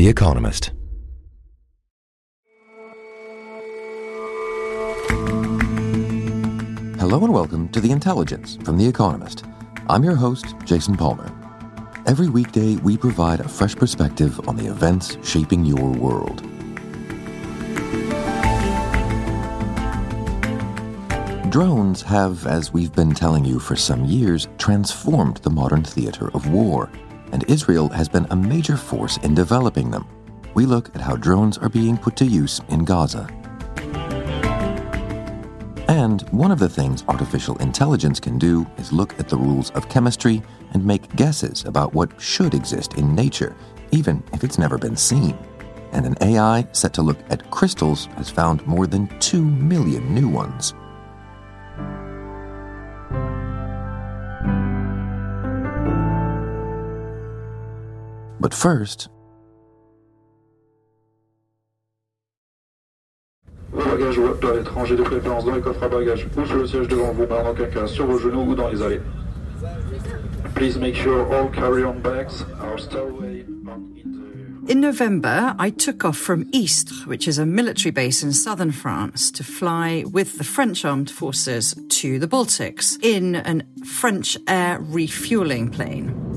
The Economist. Hello and welcome to The Intelligence from The Economist. I'm your host, Jason Palmer. Every weekday, we provide a fresh perspective on the events shaping your world. Drones have, as we've been telling you for some years, transformed the modern theater of war, and Israel has been a major force in developing them. We look at how drones are being put to use in Gaza. And one of the things artificial intelligence can do is look at the rules of chemistry and make guesses about what should exist in nature, even if it's never been seen. And an AI set to look at crystals has found more than 2 million new ones. But first, Vos bagages doivent être rangés de préférence dans les coffres à bagages ou sur le siège devant vous, mais aucun cas sur vos genoux ou dans les allées. Please make sure all carry-on bags are stowaway in the... In November, I took off from Istres, which is a military base in southern France, to fly with the French armed forces to the Baltics in a French air refueling plane.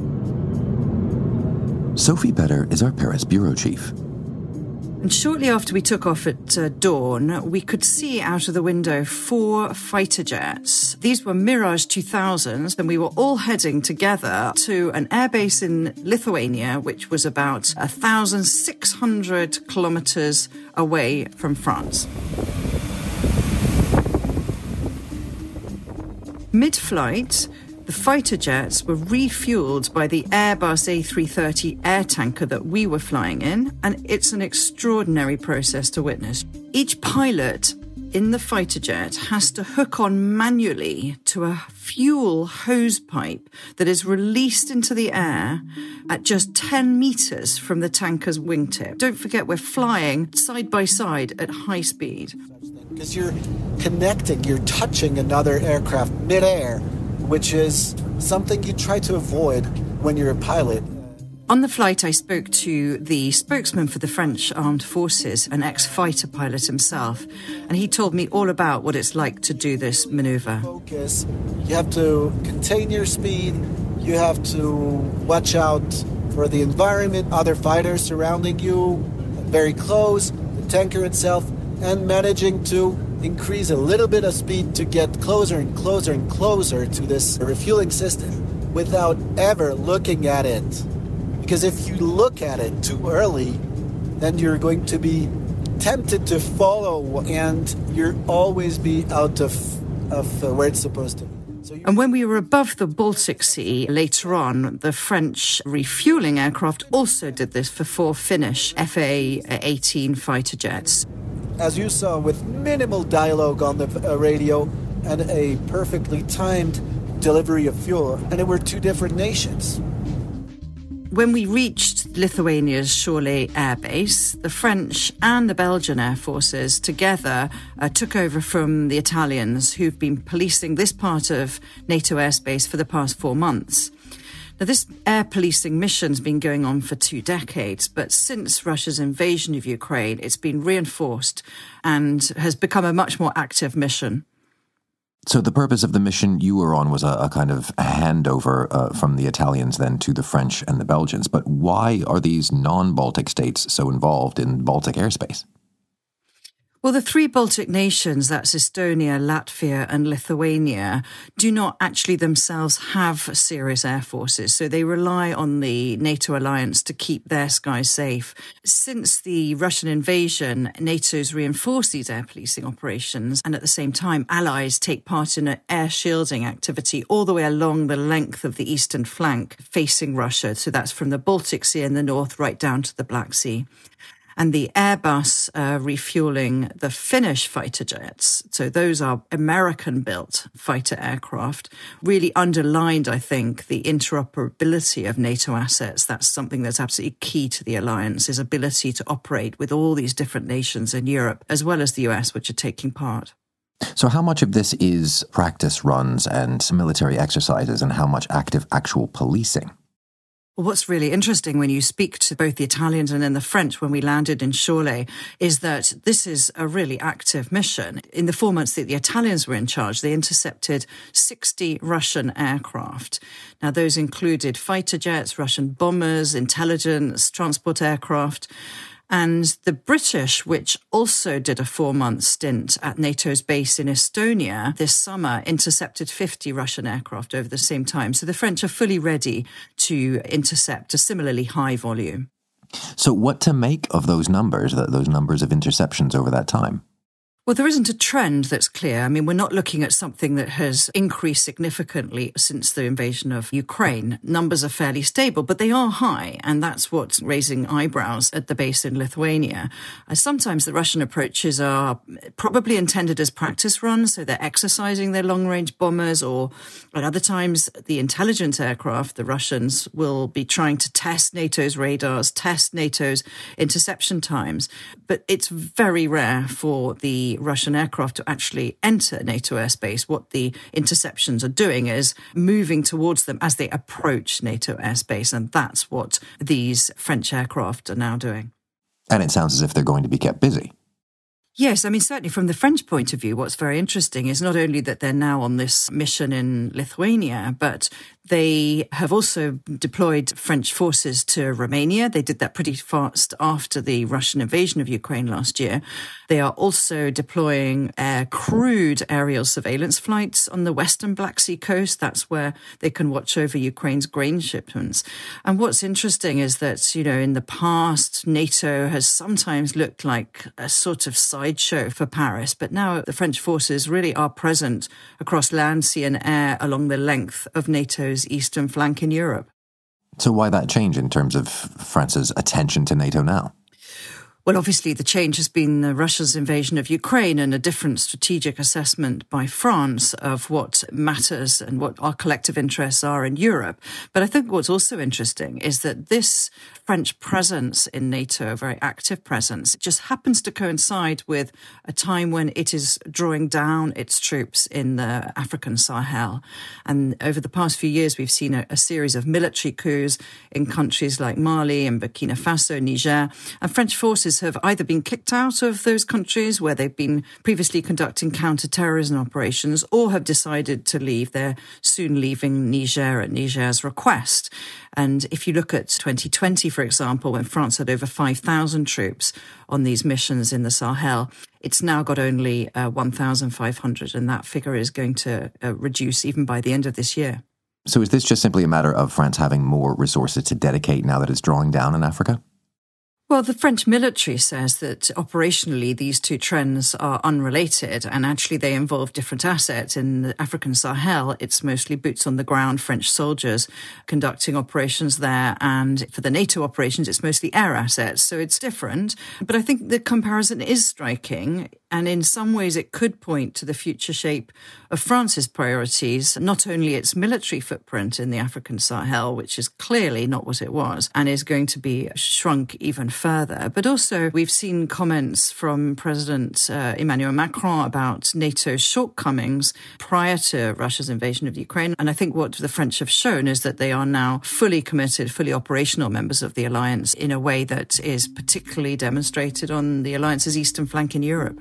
Sophie Pedder is our Paris bureau chief. And shortly after we took off at uh, dawn, we could see out of the window four fighter jets. These were Mirage 2000s, and we were all heading together to an airbase in Lithuania, which was about 1,600 kilometers away from France. Mid flight, the fighter jets were refueled by the Airbus A330 air tanker that we were flying in, and it's an extraordinary process to witness. Each pilot in the fighter jet has to hook on manually to a fuel hose pipe that is released into the air at just 10 meters from the tanker's wingtip. Don't forget, we're flying side by side at high speed. Because you're connecting, you're touching another aircraft midair which is something you try to avoid when you're a pilot. On the flight, I spoke to the spokesman for the French Armed Forces, an ex fighter pilot himself, and he told me all about what it's like to do this maneuver. Focus. You have to contain your speed, you have to watch out for the environment, other fighters surrounding you, very close, the tanker itself, and managing to increase a little bit of speed to get closer and closer and closer to this refueling system without ever looking at it. Because if you look at it too early, then you're going to be tempted to follow and you'll always be out of, of uh, where it's supposed to be. And when we were above the Baltic Sea later on, the French refueling aircraft also did this for four Finnish FA 18 fighter jets as you saw, with minimal dialogue on the uh, radio and a perfectly timed delivery of fuel. And it were two different nations. When we reached Lithuania's Šiauliai Air Base, the French and the Belgian air forces together uh, took over from the Italians who've been policing this part of NATO airspace for the past four months. Now, this air policing mission's been going on for two decades, but since Russia's invasion of Ukraine, it's been reinforced and has become a much more active mission. So the purpose of the mission you were on was a, a kind of handover uh, from the Italians then to the French and the Belgians. But why are these non-Baltic states so involved in Baltic airspace? Well, the three Baltic nations, that's Estonia, Latvia, and Lithuania, do not actually themselves have serious air forces. So they rely on the NATO alliance to keep their skies safe. Since the Russian invasion, NATO's reinforced these air policing operations. And at the same time, allies take part in an air shielding activity all the way along the length of the eastern flank facing Russia. So that's from the Baltic Sea in the north right down to the Black Sea and the Airbus uh, refueling the Finnish fighter jets. So those are American built fighter aircraft, really underlined, I think, the interoperability of NATO assets. That's something that's absolutely key to the alliance's ability to operate with all these different nations in Europe, as well as the US, which are taking part. So, how much of this is practice runs and military exercises, and how much active actual policing? Well, what's really interesting when you speak to both the Italians and then the French when we landed in Šiauliai is that this is a really active mission. In the four months that the Italians were in charge, they intercepted 60 Russian aircraft. Now, those included fighter jets, Russian bombers, intelligence, transport aircraft. And the British, which also did a four month stint at NATO's base in Estonia this summer, intercepted 50 Russian aircraft over the same time. So the French are fully ready to intercept a similarly high volume. So, what to make of those numbers, those numbers of interceptions over that time? Well, there isn't a trend that's clear. I mean, we're not looking at something that has increased significantly since the invasion of Ukraine. Numbers are fairly stable, but they are high, and that's what's raising eyebrows at the base in Lithuania. Uh, sometimes the Russian approaches are probably intended as practice runs, so they're exercising their long range bombers, or at other times, the intelligence aircraft, the Russians, will be trying to test NATO's radars, test NATO's interception times. But it's very rare for the Russian aircraft to actually enter NATO airspace, what the interceptions are doing is moving towards them as they approach NATO airspace. And that's what these French aircraft are now doing. And it sounds as if they're going to be kept busy. Yes, I mean, certainly from the French point of view, what's very interesting is not only that they're now on this mission in Lithuania, but they have also deployed French forces to Romania. They did that pretty fast after the Russian invasion of Ukraine last year. They are also deploying uh, crewed aerial surveillance flights on the western Black Sea coast. That's where they can watch over Ukraine's grain shipments. And what's interesting is that, you know, in the past, NATO has sometimes looked like a sort of sideshow for Paris, but now the French forces really are present across land, sea, and air along the length of NATO's NATO's eastern flank in Europe. So, why that change in terms of France's attention to NATO now? Well, obviously, the change has been Russia's invasion of Ukraine and a different strategic assessment by France of what matters and what our collective interests are in Europe. But I think what's also interesting is that this French presence in NATO, a very active presence, just happens to coincide with a time when it is drawing down its troops in the African Sahel. And over the past few years, we've seen a, a series of military coups in countries like Mali and Burkina Faso, Niger, and French forces have either been kicked out of those countries where they've been previously conducting counter-terrorism operations or have decided to leave. They're soon leaving Niger at Niger's request. And if you look at 2020, for example, when France had over 5,000 troops on these missions in the Sahel, it's now got only uh, 1,500, and that figure is going to uh, reduce even by the end of this year. So, is this just simply a matter of France having more resources to dedicate now that it's drawing down in Africa? Well, the French military says that operationally these two trends are unrelated and actually they involve different assets. In the African Sahel, it's mostly boots on the ground French soldiers conducting operations there. And for the NATO operations, it's mostly air assets. So it's different. But I think the comparison is striking. And in some ways, it could point to the future shape of France's priorities, not only its military footprint in the African Sahel, which is clearly not what it was and is going to be shrunk even further, but also we've seen comments from President uh, Emmanuel Macron about NATO's shortcomings prior to Russia's invasion of Ukraine. And I think what the French have shown is that they are now fully committed, fully operational members of the alliance in a way that is particularly demonstrated on the alliance's eastern flank in Europe.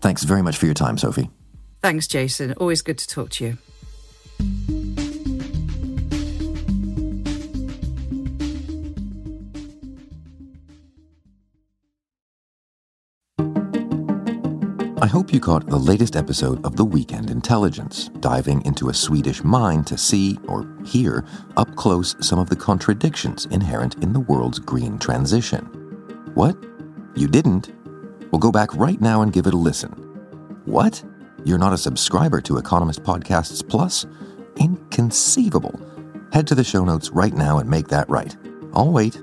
Thanks very much for your time, Sophie. Thanks, Jason. Always good to talk to you. Hope you caught the latest episode of The Weekend Intelligence, diving into a Swedish mine to see or hear up close some of the contradictions inherent in the world's green transition. What? You didn't? Well, go back right now and give it a listen. What? You're not a subscriber to Economist Podcasts Plus? Inconceivable. Head to the show notes right now and make that right. I'll wait.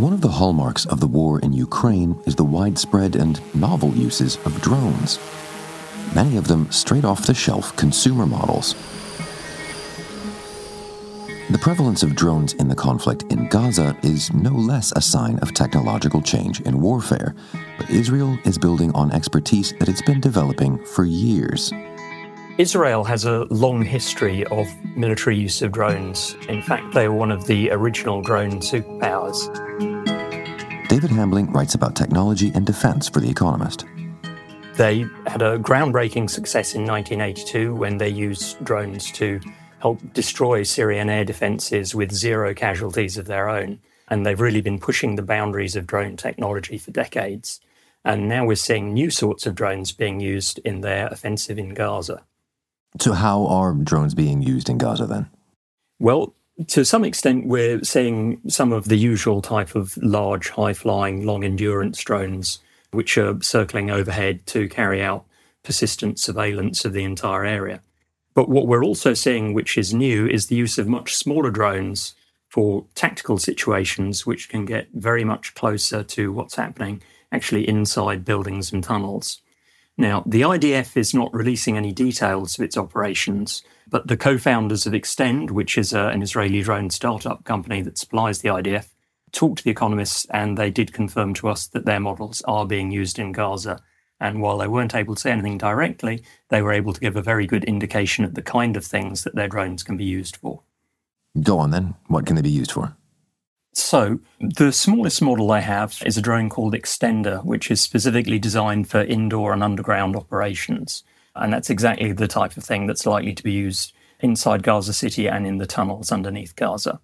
One of the hallmarks of the war in Ukraine is the widespread and novel uses of drones. Many of them straight off the shelf consumer models. The prevalence of drones in the conflict in Gaza is no less a sign of technological change in warfare, but Israel is building on expertise that it's been developing for years. Israel has a long history of military use of drones. In fact, they were one of the original drone superpowers. David Hambling writes about technology and defense for The Economist. They had a groundbreaking success in 1982 when they used drones to help destroy Syrian air defenses with zero casualties of their own. And they've really been pushing the boundaries of drone technology for decades. And now we're seeing new sorts of drones being used in their offensive in Gaza. So, how are drones being used in Gaza then? Well, to some extent, we're seeing some of the usual type of large, high flying, long endurance drones, which are circling overhead to carry out persistent surveillance of the entire area. But what we're also seeing, which is new, is the use of much smaller drones for tactical situations, which can get very much closer to what's happening actually inside buildings and tunnels. Now, the IDF is not releasing any details of its operations, but the co founders of Xtend, which is a, uh, an Israeli drone startup company that supplies the IDF, talked to the economists and they did confirm to us that their models are being used in Gaza. And while they weren't able to say anything directly, they were able to give a very good indication of the kind of things that their drones can be used for. Go on then. What can they be used for? So, the smallest model they have is a drone called Xtender, which is specifically designed for indoor and underground operations. And that's exactly the type of thing that's likely to be used inside Gaza City and in the tunnels underneath Gaza.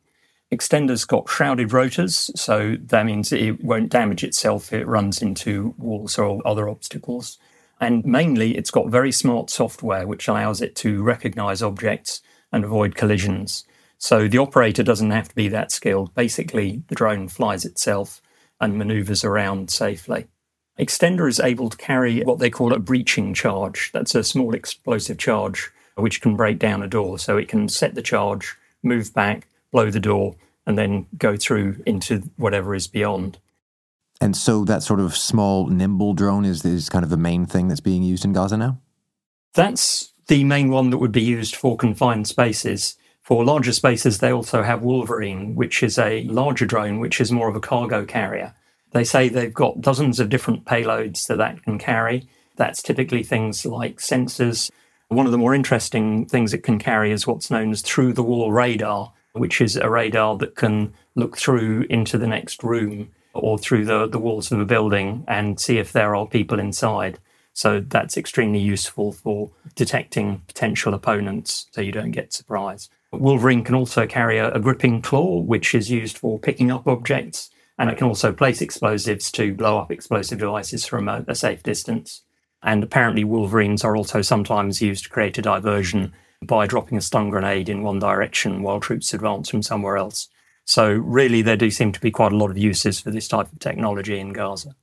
Xtender's got shrouded rotors, so that means it won't damage itself if it runs into walls or other obstacles. And mainly, it's got very smart software which allows it to recognize objects and avoid collisions. So the operator doesn't have to be that skilled. Basically, the drone flies itself and maneuvers around safely. Xtender is able to carry what they call a breaching charge. That's a small explosive charge which can break down a door. So it can set the charge, move back, blow the door, and then go through into whatever is beyond. And so that sort of small, nimble drone is, is kind of the main thing that's being used in Gaza now? That's the main one that would be used for confined spaces. For larger spaces, they also have Wolverine, which is a larger drone, which is more of a cargo carrier. They say they've got dozens of different payloads that that can carry. That's typically things like sensors. One of the more interesting things it can carry is what's known as through the wall radar, which is a radar that can look through into the next room or through the, the walls of a building and see if there are people inside. So that's extremely useful for detecting potential opponents so you don't get surprised. Wolverine can also carry a, a, gripping claw, which is used for picking up objects, and it can also place explosives to blow up explosive devices from a, a safe distance. And apparently, Wolverines are also sometimes used to create a diversion by dropping a stun grenade in one direction while troops advance from somewhere else. So, really, there do seem to be quite a lot of uses for this type of technology in Gaza.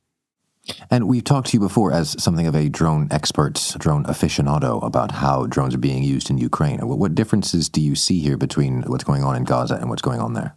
And we've talked to you before as something of a drone expert, drone aficionado, about how drones are being used in Ukraine. What differences do you see here between what's going on in Gaza and what's going on there?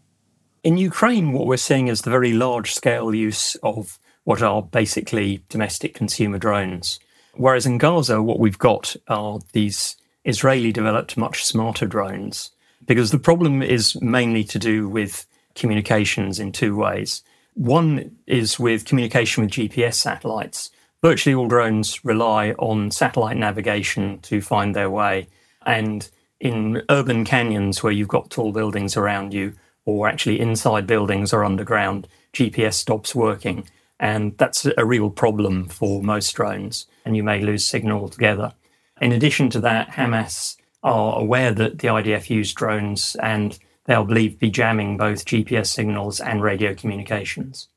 In Ukraine, what we're seeing is the very large scale use of what are basically domestic consumer drones. Whereas in Gaza, what we've got are these Israeli developed much smarter drones because the problem is mainly to do with communications in two ways. One is with communication with GPS satellites. Virtually all drones rely on satellite navigation to find their way. And in urban canyons where you've got tall buildings around you, or actually inside buildings or underground, GPS stops working. And that's a real problem for most drones, and you may lose signal altogether. In addition to that, Hamas are aware that the IDF use drones and they'll believe be jamming both GPS signals and radio communications.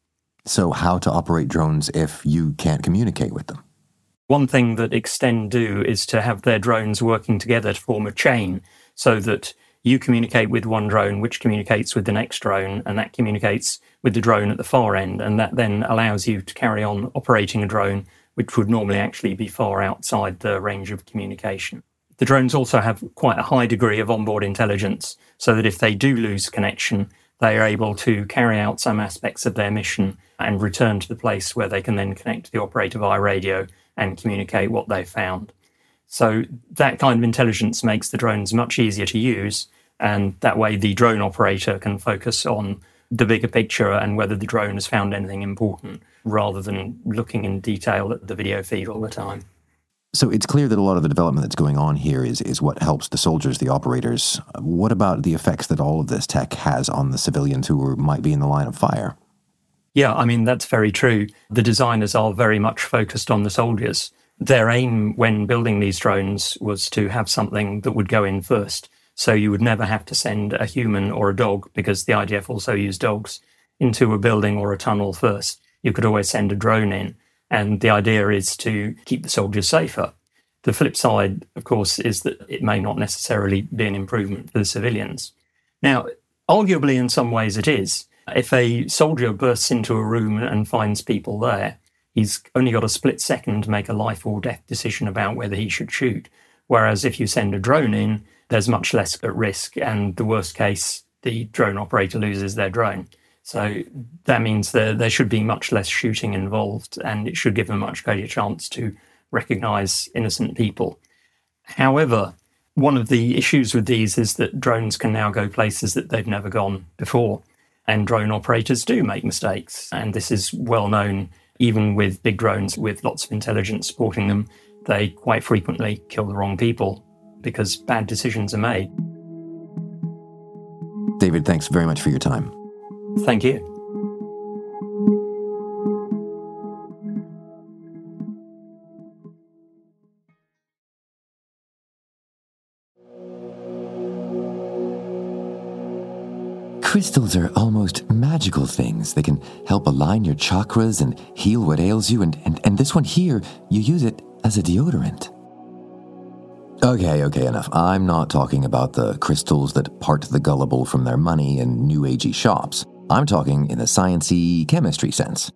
So, how to operate drones if you can't communicate with them? One thing that Xtend do is to have their drones working together to form a chain so that you communicate with one drone, which communicates with the next drone, and that communicates with the drone at the far end. And that then allows you to carry on operating a drone, which would normally actually be far outside the range of communication. The drones also have quite a high degree of onboard intelligence, so that if they do lose connection, they are able to carry out some aspects of their mission and return to the place where they can then connect to the operator via radio and communicate what they've found. So that kind of intelligence makes the drones much easier to use. And that way, the drone operator can focus on the bigger picture and whether the drone has found anything important rather than looking in detail at the video feed all the time. So it's clear that a lot of the development that's going on here is, is what helps the soldiers, the operators. What about the effects that all of this tech has on the civilians who might be in the line of fire? Yeah, I mean, that's very true. The designers are very much focused on the soldiers. Their aim when building these drones was to have something that would go in first. So you would never have to send a human or a dog, because the IDF also use dogs, into a building or a tunnel first. You could always send a drone in and the idea is to keep the soldiers safer. The flip side, of course, is that it may not necessarily be an improvement for the civilians. Now, arguably, in some ways, it is. If a soldier bursts into a room and finds people there, he's only got a split second to make a life or death decision about whether he should shoot. Whereas if you send a drone in, there's much less at risk, and the worst case, the drone operator loses their drone. So that means that there should be much less shooting involved and it should give them a much greater chance to recognize innocent people. However, one of the issues with these is that drones can now go places that they've never gone before. And drone operators do make mistakes. And this is well known, even with big drones with lots of intelligence supporting them. They quite frequently kill the wrong people because bad decisions are made. David, thanks very much for your time. Thank you. Crystals are almost magical things. They can help align your chakras and heal what ails you. And, and, and this one here, you use it as a deodorant. Okay, okay, enough. I'm not talking about the crystals that part the gullible from their money in new agey shops. I'm talking in the sciency chemistry sense.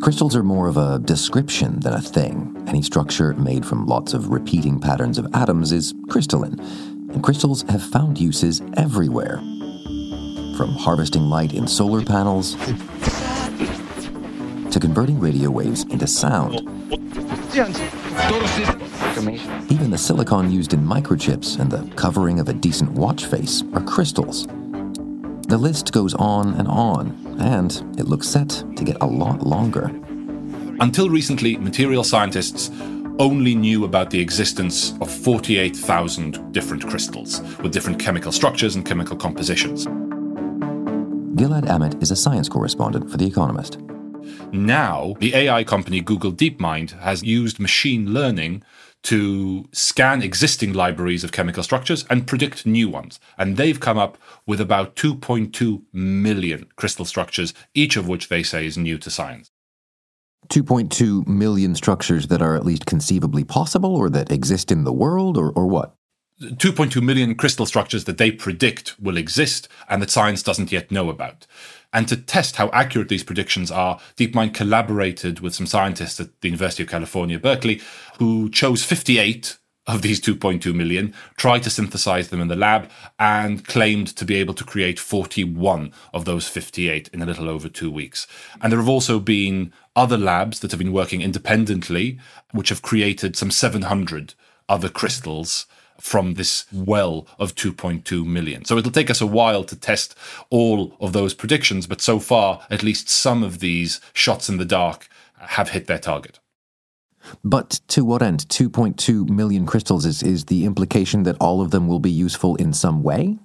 Crystals are more of a description than a thing. Any structure made from lots of repeating patterns of atoms is crystalline, and crystals have found uses everywhere. From harvesting light in solar panels to converting radio waves into sound. Even the silicon used in microchips and the covering of a decent watch face are crystals. The list goes on and on, and it looks set to get a lot longer. Until recently, material scientists only knew about the existence of 48,000 different crystals with different chemical structures and chemical compositions. Gilead Amit is a science correspondent for The Economist. Now, the AI company Google DeepMind has used machine learning to scan existing libraries of chemical structures and predict new ones. And they've come up with about 2.2 million crystal structures, each of which they say is new to science. 2.2 million structures that are at least conceivably possible or that exist in the world, or, or what? 2.2 million crystal structures that they predict will exist and that science doesn't yet know about. And to test how accurate these predictions are, DeepMind collaborated with some scientists at the University of California, Berkeley, who chose 58 of these 2.2 million, tried to synthesize them in the lab, and claimed to be able to create 41 of those 58 in a little over two weeks. And there have also been other labs that have been working independently, which have created some 700 other crystals from this well of 2.2 million. So it'll take us a while to test all of those predictions, but so far, at least some of these shots in the dark have hit their target. But to what end? 2.2 million crystals is, is the implication that all of them will be useful in some way?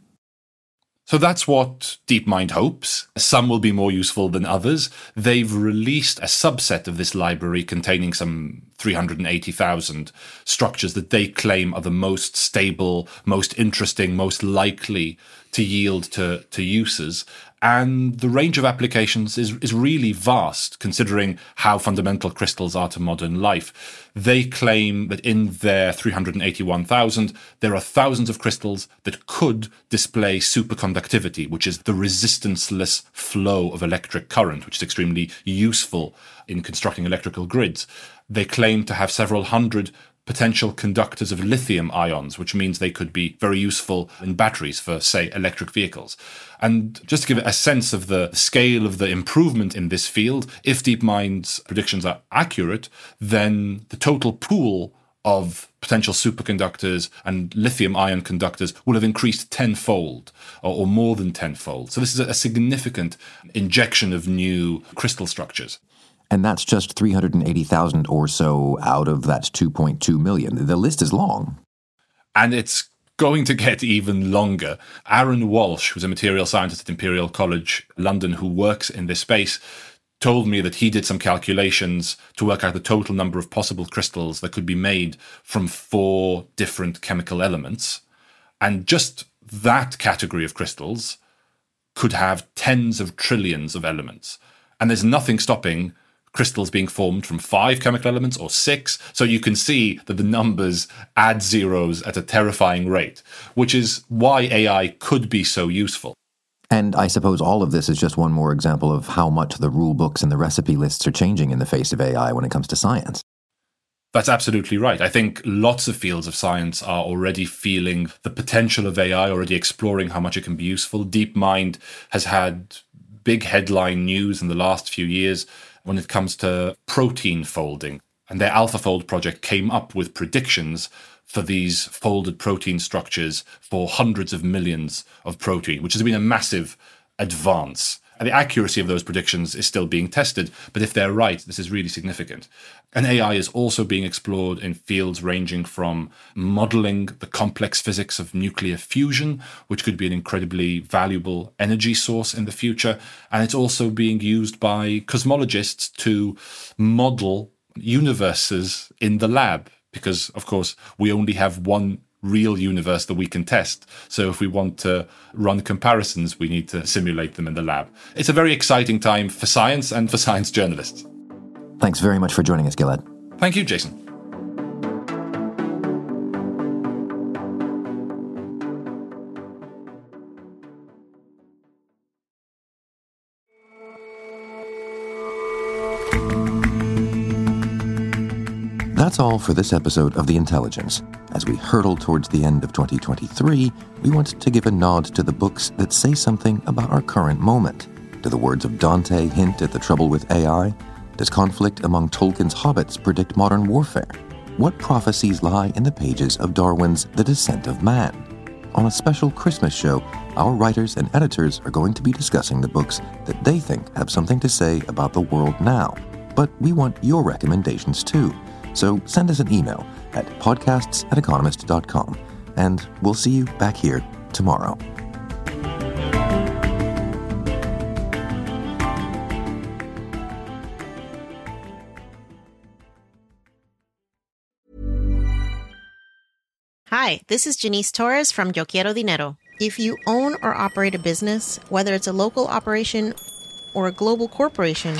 So that's what DeepMind hopes. Some will be more useful than others. They've released a subset of this library containing some 380,000 structures that they claim are the most stable, most interesting, most likely to yield to, to users. And the range of applications is, is really vast, considering how fundamental crystals are to modern life. They claim that in their 381,000, there are thousands of crystals that could display superconductivity, which is the resistanceless flow of electric current, which is extremely useful in constructing electrical grids. They claim to have several hundred potential conductors of lithium ions, which means they could be very useful in batteries for, say, electric vehicles. And just to give a sense of the scale of the improvement in this field, if DeepMind's predictions are accurate, then the total pool of potential superconductors and lithium ion conductors will have increased tenfold or, or more than tenfold. So, this is a significant injection of new crystal structures. And that's just 380,000 or so out of that 2.2 million. The list is long. And it's going to get even longer. Aron Walsh, who's a material scientist at Imperial College London who works in this space, told me that he did some calculations to work out the total number of possible crystals that could be made from four different chemical elements. And just that category of crystals could have tens of trillions of elements. And there's nothing stopping crystals being formed from five chemical elements or six. So you can see that the numbers add zeros at a terrifying rate, which is why AI could be so useful. And I suppose all of this is just one more example of how much the rule books and the recipe lists are changing in the face of AI when it comes to science. That's absolutely right. I think lots of fields of science are already feeling the potential of AI, already exploring how much it can be useful. DeepMind has had big headline news in the last few years when it comes to protein folding. And their AlphaFold project came up with predictions for these folded protein structures for hundreds of millions of protein, which has been a massive advance. The accuracy of those predictions is still being tested, but if they're right, this is really significant. And AI is also being explored in fields ranging from modeling the complex physics of nuclear fusion, which could be an incredibly valuable energy source in the future. And it's also being used by cosmologists to model universes in the lab, because, of course, we only have one real universe that we can test. So if we want to run comparisons, we need to simulate them in the lab. It's a very exciting time for science and for science journalists. Thanks very much for joining us, Gilead. Thank you, Jason. That's all for this episode of The Intelligence. As we hurtle towards the end of 2023, we want to give a nod to the books that say something about our current moment. Do the words of Dante hint at the trouble with AI? Does conflict among Tolkien's hobbits predict modern warfare? What prophecies lie in the pages of Darwin's The Descent of Man? On a special Christmas show, our writers and editors are going to be discussing the books that they think have something to say about the world now. But we want your recommendations too. So send us an email at podcasts at economist.com, and we'll see you back here tomorrow. Hi, this is Janice Torres from Yo Quiero Dinero. If you own or operate a business, whether it's a local operation or a global corporation,